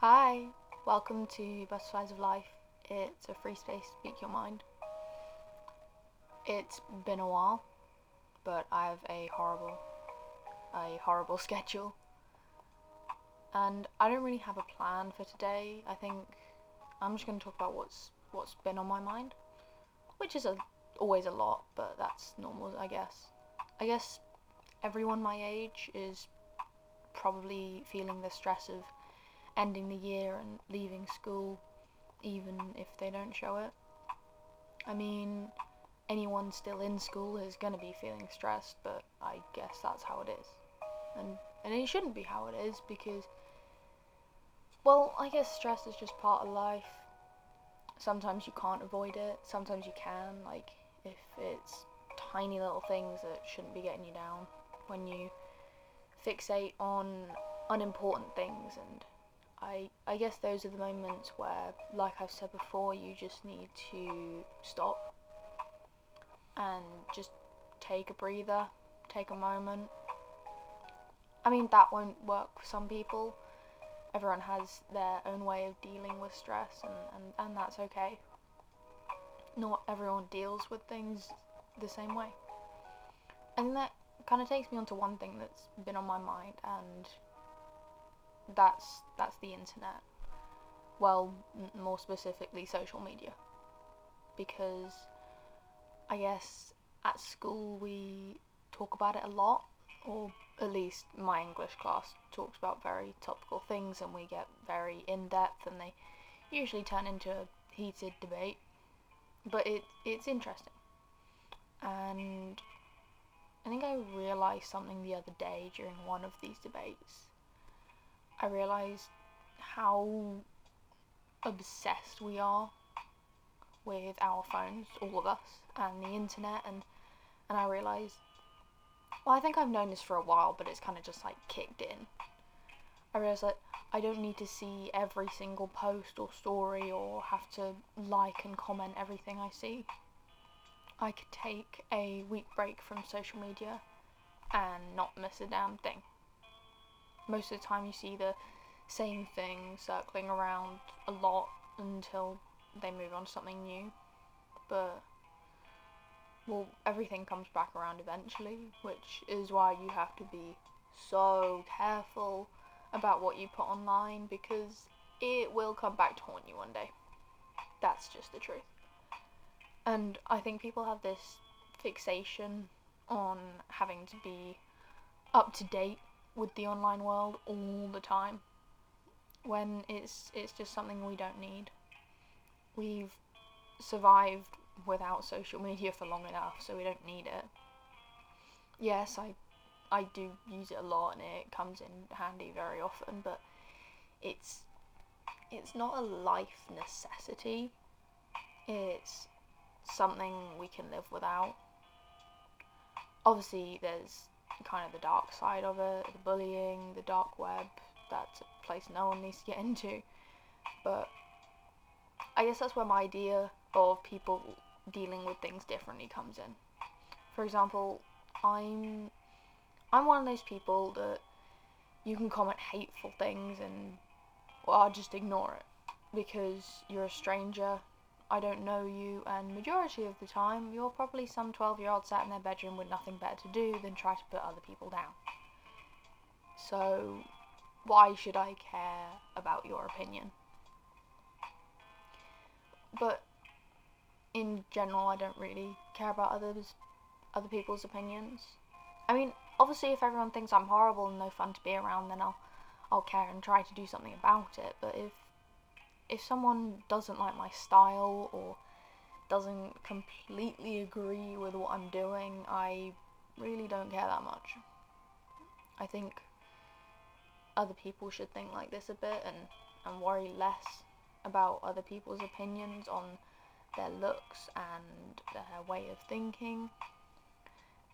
Hi, welcome to Butterflies of Life. It's a free space to speak your mind. It's been a while, but I have a horrible, a horrible schedule. And I don't really have a plan for today. I think I'm just going to talk about what's what's been on my mind, which is a, always a lot, but that's normal, I guess. I guess everyone my age is probably feeling the stress of ending the year and leaving school, even if they don't show it. I mean, anyone still in school is going to be feeling stressed, but I guess that's how it is. And, and it shouldn't be how it is because, well, I guess stress is just part of life. Sometimes you can't avoid it, sometimes you can, like if it's tiny little things that shouldn't be getting you down when you fixate on unimportant things and I I guess those are the moments where like I've said before you just need to stop and just take a breather, take a moment. I mean that won't work for some people. Everyone has their own way of dealing with stress and, and, and that's okay. Not everyone deals with things the same way. And that kind of takes me on to one thing that's been on my mind, and that's that's the internet. Well, m- more specifically, social media, because I guess at school we talk about it a lot, or at least my English class talks about very topical things, and we get very in depth, and they usually turn into a heated debate. But it it's interesting, and I think I realised something the other day during one of these debates. I realised how obsessed we are with our phones, all of us, and the internet, and and I realised, well, I think I've known this for a while, but it's kind of just like kicked in. I realised that I don't need to see every single post or story or have to like and comment everything I see. I could take a week break from social media and not miss a damn thing. Most of the time, you see the same thing circling around a lot until they move on to something new. But, well, everything comes back around eventually, which is why you have to be so careful about what you put online because it will come back to haunt you one day. That's just the truth. And I think people have this fixation on having to be up to date with the online world all the time when it's it's just something we don't need. We've survived without social media for long enough, so we don't need it. Yes, I I do use it a lot and it comes in handy very often, but it's it's not a life necessity. It's something we can live without. Obviously, there's kind of the dark side of it, the bullying, the dark web. That's a place no one needs to get into. But I guess that's where my idea of people dealing with things differently comes in. For example, I'm I'm one of those people that you can comment hateful things and well, I'll just ignore it because you're a stranger I don't know you, and majority of the time, you're probably some 12 year old sat in their bedroom with nothing better to do than try to put other people down. So, why should I care about your opinion? But in general, I don't really care about others, other people's opinions. I mean, obviously, if everyone thinks I'm horrible and no fun to be around, then I'll, I'll care and try to do something about it. But if if someone doesn't like my style or doesn't completely agree with what I'm doing, I really don't care that much. I think other people should think like this a bit and, and worry less about other people's opinions on their looks and their way of thinking.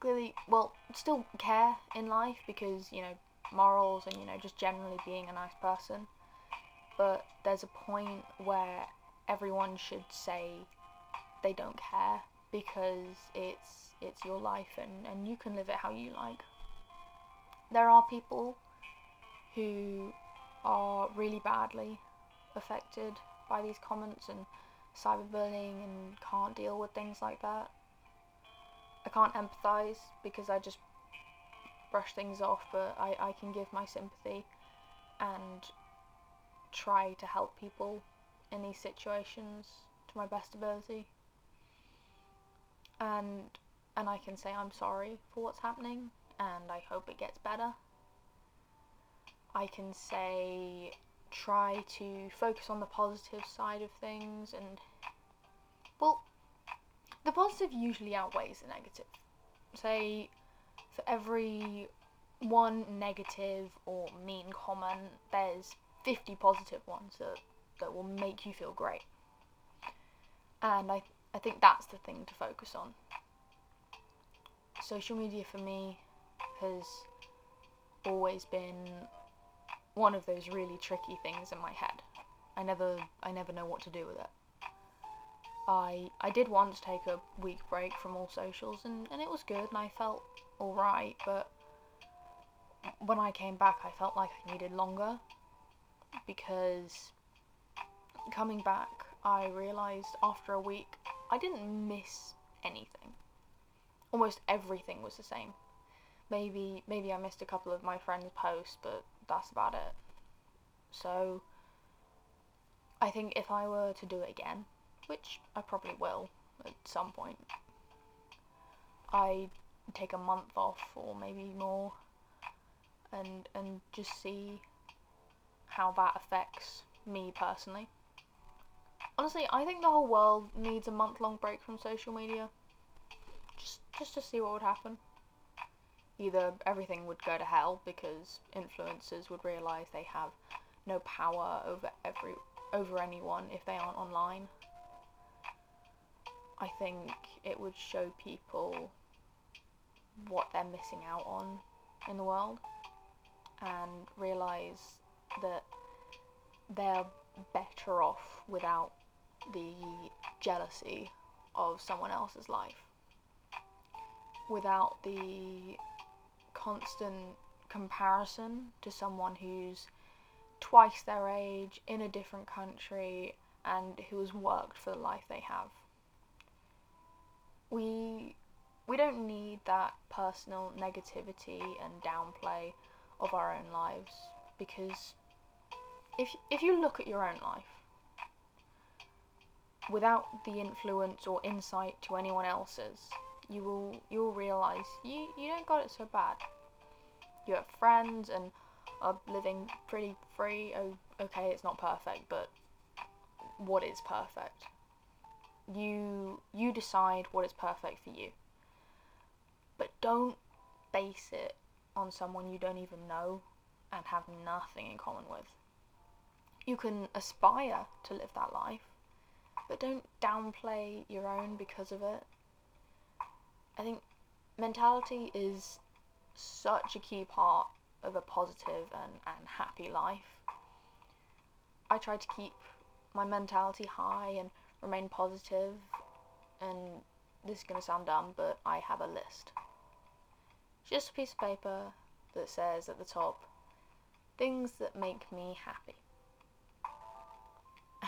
Clearly, well, still care in life because, you know, morals and, you know, just generally being a nice person but there's a point where everyone should say they don't care because it's it's your life and, and you can live it how you like. There are people who are really badly affected by these comments and cyberbullying and can't deal with things like that. I can't empathize because I just brush things off, but I, I can give my sympathy and try to help people in these situations to my best ability. And and I can say I'm sorry for what's happening and I hope it gets better. I can say try to focus on the positive side of things and well the positive usually outweighs the negative. Say for every one negative or mean comment, there's 50 positive ones that, that will make you feel great. And I, I think that's the thing to focus on. Social media for me has always been one of those really tricky things in my head. I never I never know what to do with it. I I did once take a week break from all socials and, and it was good and I felt alright, but when I came back I felt like I needed longer because coming back I realised after a week I didn't miss anything. Almost everything was the same. Maybe maybe I missed a couple of my friends' posts, but that's about it. So I think if I were to do it again, which I probably will at some point, I'd take a month off or maybe more and and just see how that affects me personally. Honestly, I think the whole world needs a month long break from social media. Just just to see what would happen. Either everything would go to hell because influencers would realise they have no power over every over anyone if they aren't online. I think it would show people what they're missing out on in the world and realise that they're better off without the jealousy of someone else's life, without the constant comparison to someone who's twice their age in a different country and who has worked for the life they have. We we don't need that personal negativity and downplay of our own lives because if if you look at your own life without the influence or insight to anyone else's, you will you will realize you you don't got it so bad. You have friends and are living pretty free. Oh, okay, it's not perfect, but what is perfect? You you decide what is perfect for you. But don't base it on someone you don't even know and have nothing in common with. You can aspire to live that life, but don't downplay your own because of it. I think mentality is such a key part of a positive and, and happy life. I try to keep my mentality high and remain positive, and this is going to sound dumb, but I have a list. Just a piece of paper that says at the top, things that make me happy.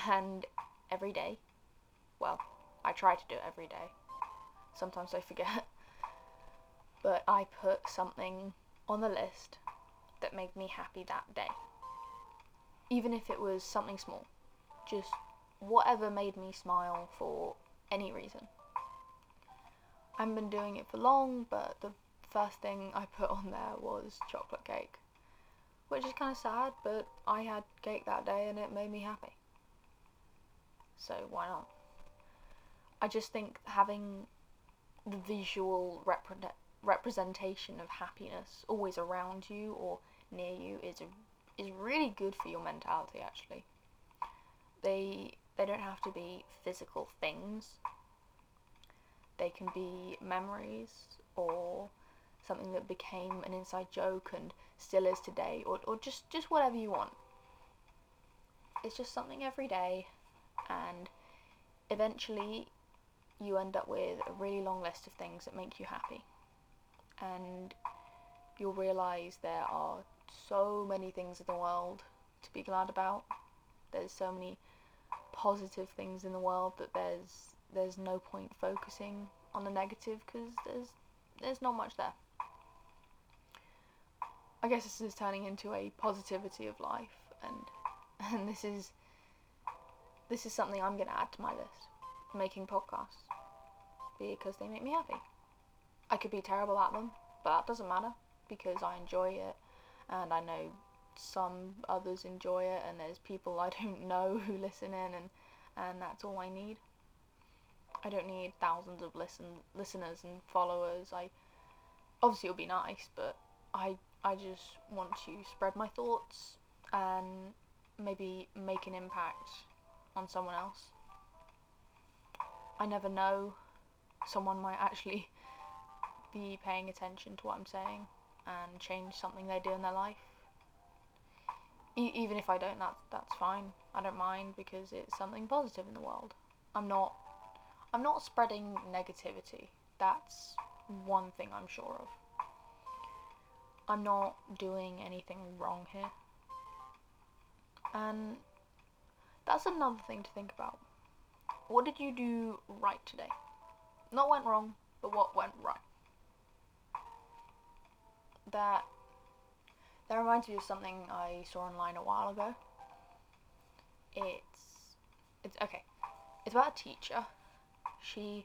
And every day, well, I try to do it every day. Sometimes I forget. But I put something on the list that made me happy that day. Even if it was something small. Just whatever made me smile for any reason. I haven't been doing it for long, but the first thing I put on there was chocolate cake. Which is kind of sad, but I had cake that day and it made me happy. So why not? I just think having the visual repre- representation of happiness always around you or near you is a, is really good for your mentality actually. They they don't have to be physical things. They can be memories or something that became an inside joke and still is today or, or just, just whatever you want. It's just something every day and eventually you end up with a really long list of things that make you happy and you'll realize there are so many things in the world to be glad about. There's so many positive things in the world that there's there's no point focusing on the negative because there's there's not much there. I guess this is turning into a positivity of life, and and this is this is something I'm gonna add to my list. Making podcasts because they make me happy. I could be terrible at them, but that doesn't matter because I enjoy it, and I know some others enjoy it, and there's people I don't know who listen in, and and that's all I need. I don't need thousands of listen listeners and followers. I obviously it'll be nice, but I I just want to spread my thoughts and maybe make an impact on someone else. I never know. Someone might actually be paying attention to what I'm saying and change something they do in their life. E- even if I don't, that that's fine. I don't mind because it's something positive in the world. I'm not I'm not spreading negativity. That's one thing I'm sure of. I'm not doing anything wrong here. And that's another thing to think about. What did you do right today? Not went wrong, but what went right? That that reminds me of something I saw online a while ago. It's it's okay. It's about a teacher. She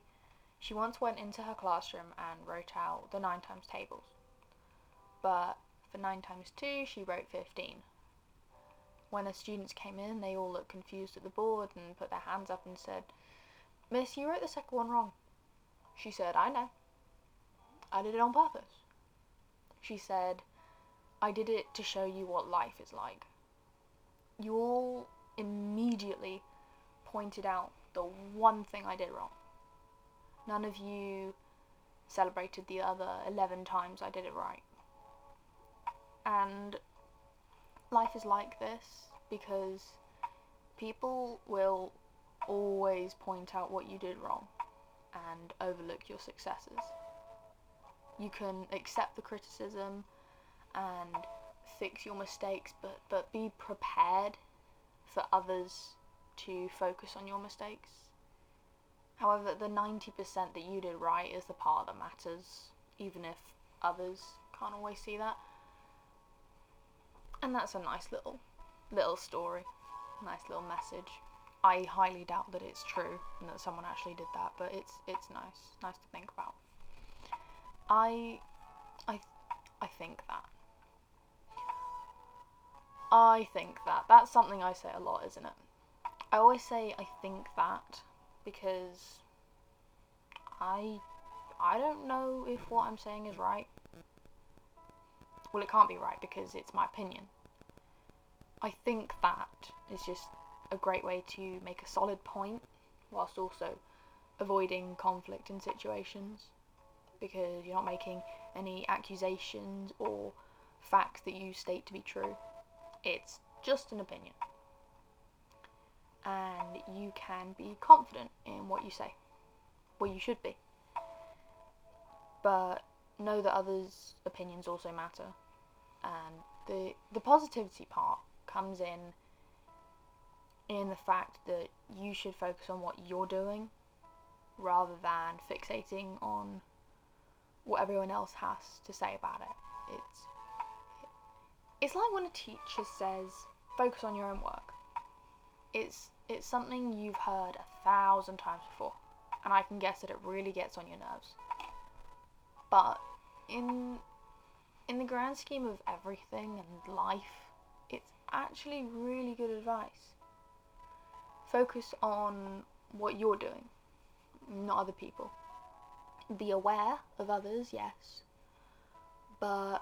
she once went into her classroom and wrote out the nine times tables. But for nine times two, she wrote fifteen. When the students came in, they all looked confused at the board and put their hands up and said, Miss, you wrote the second one wrong. She said, I know. I did it on purpose. She said, I did it to show you what life is like. You all immediately pointed out the one thing I did wrong. None of you celebrated the other 11 times I did it right. And life is like this because people will always point out what you did wrong and overlook your successes. You can accept the criticism and fix your mistakes, but, but be prepared for others to focus on your mistakes. However, the 90% that you did right is the part that matters, even if others can't always see that. And that's a nice little little story, nice little message. I highly doubt that it's true and that someone actually did that, but it's it's nice, nice to think about. I I I think that I think that. That's something I say a lot, isn't it? I always say I think that because I I don't know if what I'm saying is right. Well, it can't be right because it's my opinion. I think that is just a great way to make a solid point whilst also avoiding conflict in situations because you're not making any accusations or facts that you state to be true. It's just an opinion. And you can be confident in what you say. Well, you should be. But know that others' opinions also matter. And the the positivity part comes in in the fact that you should focus on what you're doing rather than fixating on what everyone else has to say about it. It's it's like when a teacher says focus on your own work. It's it's something you've heard a thousand times before, and I can guess that it really gets on your nerves. But in in the grand scheme of everything and life, it's actually really good advice. Focus on what you're doing, not other people. Be aware of others, yes, but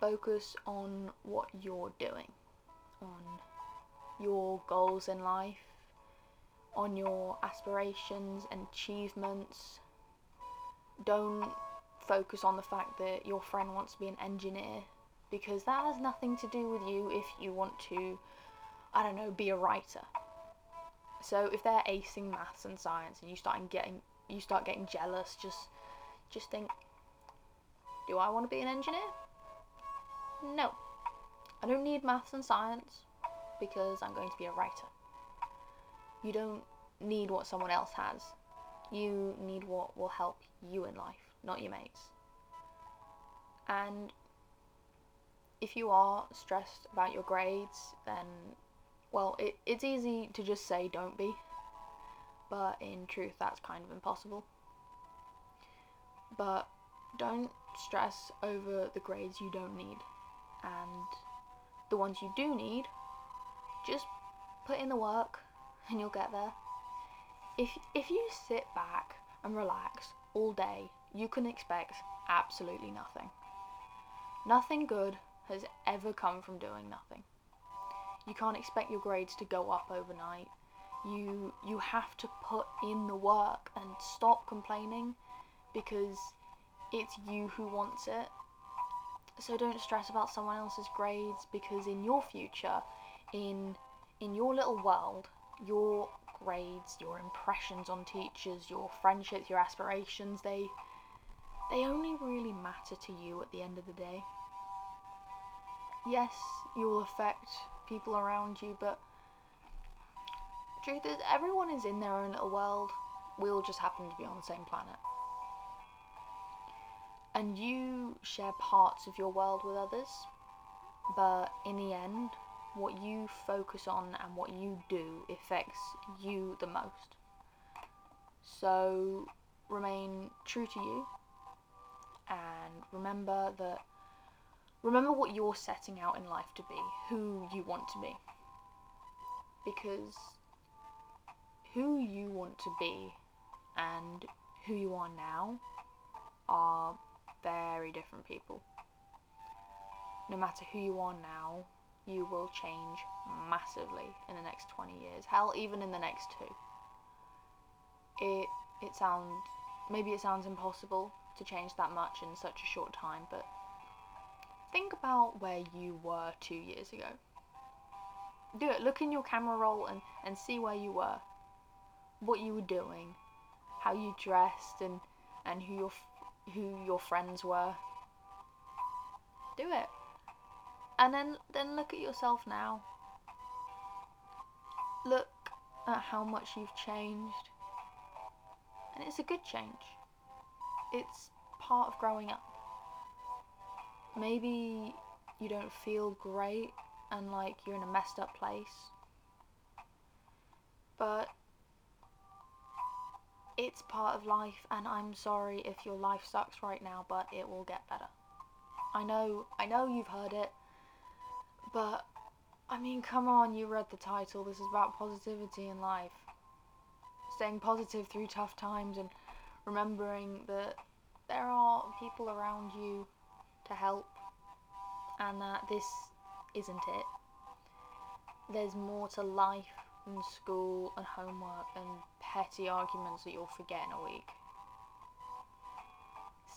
focus on what you're doing, on your goals in life, on your aspirations and achievements. Don't focus on the fact that your friend wants to be an engineer because that has nothing to do with you if you want to, I don't know, be a writer. So if they're acing maths and science and you start getting you start getting jealous, just just think, do I want to be an engineer? No. I don't need maths and science. because I'm going to be a writer. You don't need what someone else has. You need what will help you in life, not your mates. And if you are stressed about your grades, then, well, it, it's easy to just say don't be. But in truth, that's kind of impossible. But don't stress over the grades you don't need. And the ones you do need, just put in the work and you'll get there. If if you sit back and relax all day, you can expect absolutely nothing. Nothing good has ever come from doing nothing. You can't expect your grades to go up overnight. You you have to put in the work and stop complaining because it's you who wants it. So don't stress about someone else's grades because in your future, in in your little world, your grades, your impressions on teachers, your friendships, your aspirations, they they only really matter to you at the end of the day. Yes, you will affect people around you, but truth is everyone is in their own little world. We all just happen to be on the same planet. And you share parts of your world with others, but in the end, what you focus on and what you do affects you the most. So remain true to you and remember that remember what you're setting out in life to be, who you want to be. Because who you want to be and who you are now are very different people. No matter who you are now, you will change massively in the next 20 years. Hell, even in the next two. It it sounds maybe it sounds impossible to change that much in such a short time, but think about where you were two years ago. Do it. Look in your camera roll and, and see where you were, what you were doing, how you dressed, and and who your who your friends were. Do it. And then then look at yourself now. Look at how much you've changed. And it's a good change. It's part of growing up. Maybe you don't feel great and like you're in a messed up place. But it's part of life and I'm sorry if your life sucks right now, but it will get better. I know I know you've heard it but, I mean, come on, you read the title. This is about positivity in life. Staying positive through tough times and remembering that there are people around you to help and that this isn't it. There's more to life than school and homework and petty arguments that you'll forget in a week.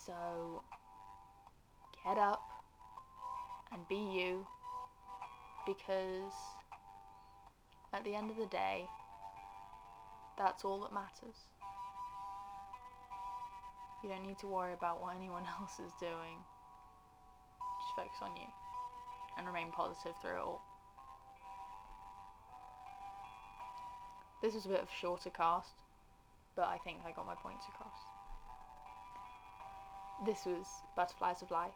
So, get up and be you because at the end of the day, that's all that matters. You don't need to worry about what anyone else is doing. Just focus on you and remain positive through it all. This was a bit of a shorter cast, but I think I got my points across. This was Butterflies of Life.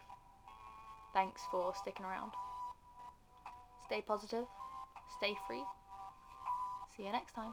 Thanks for sticking around. Stay positive, stay free. See you next time.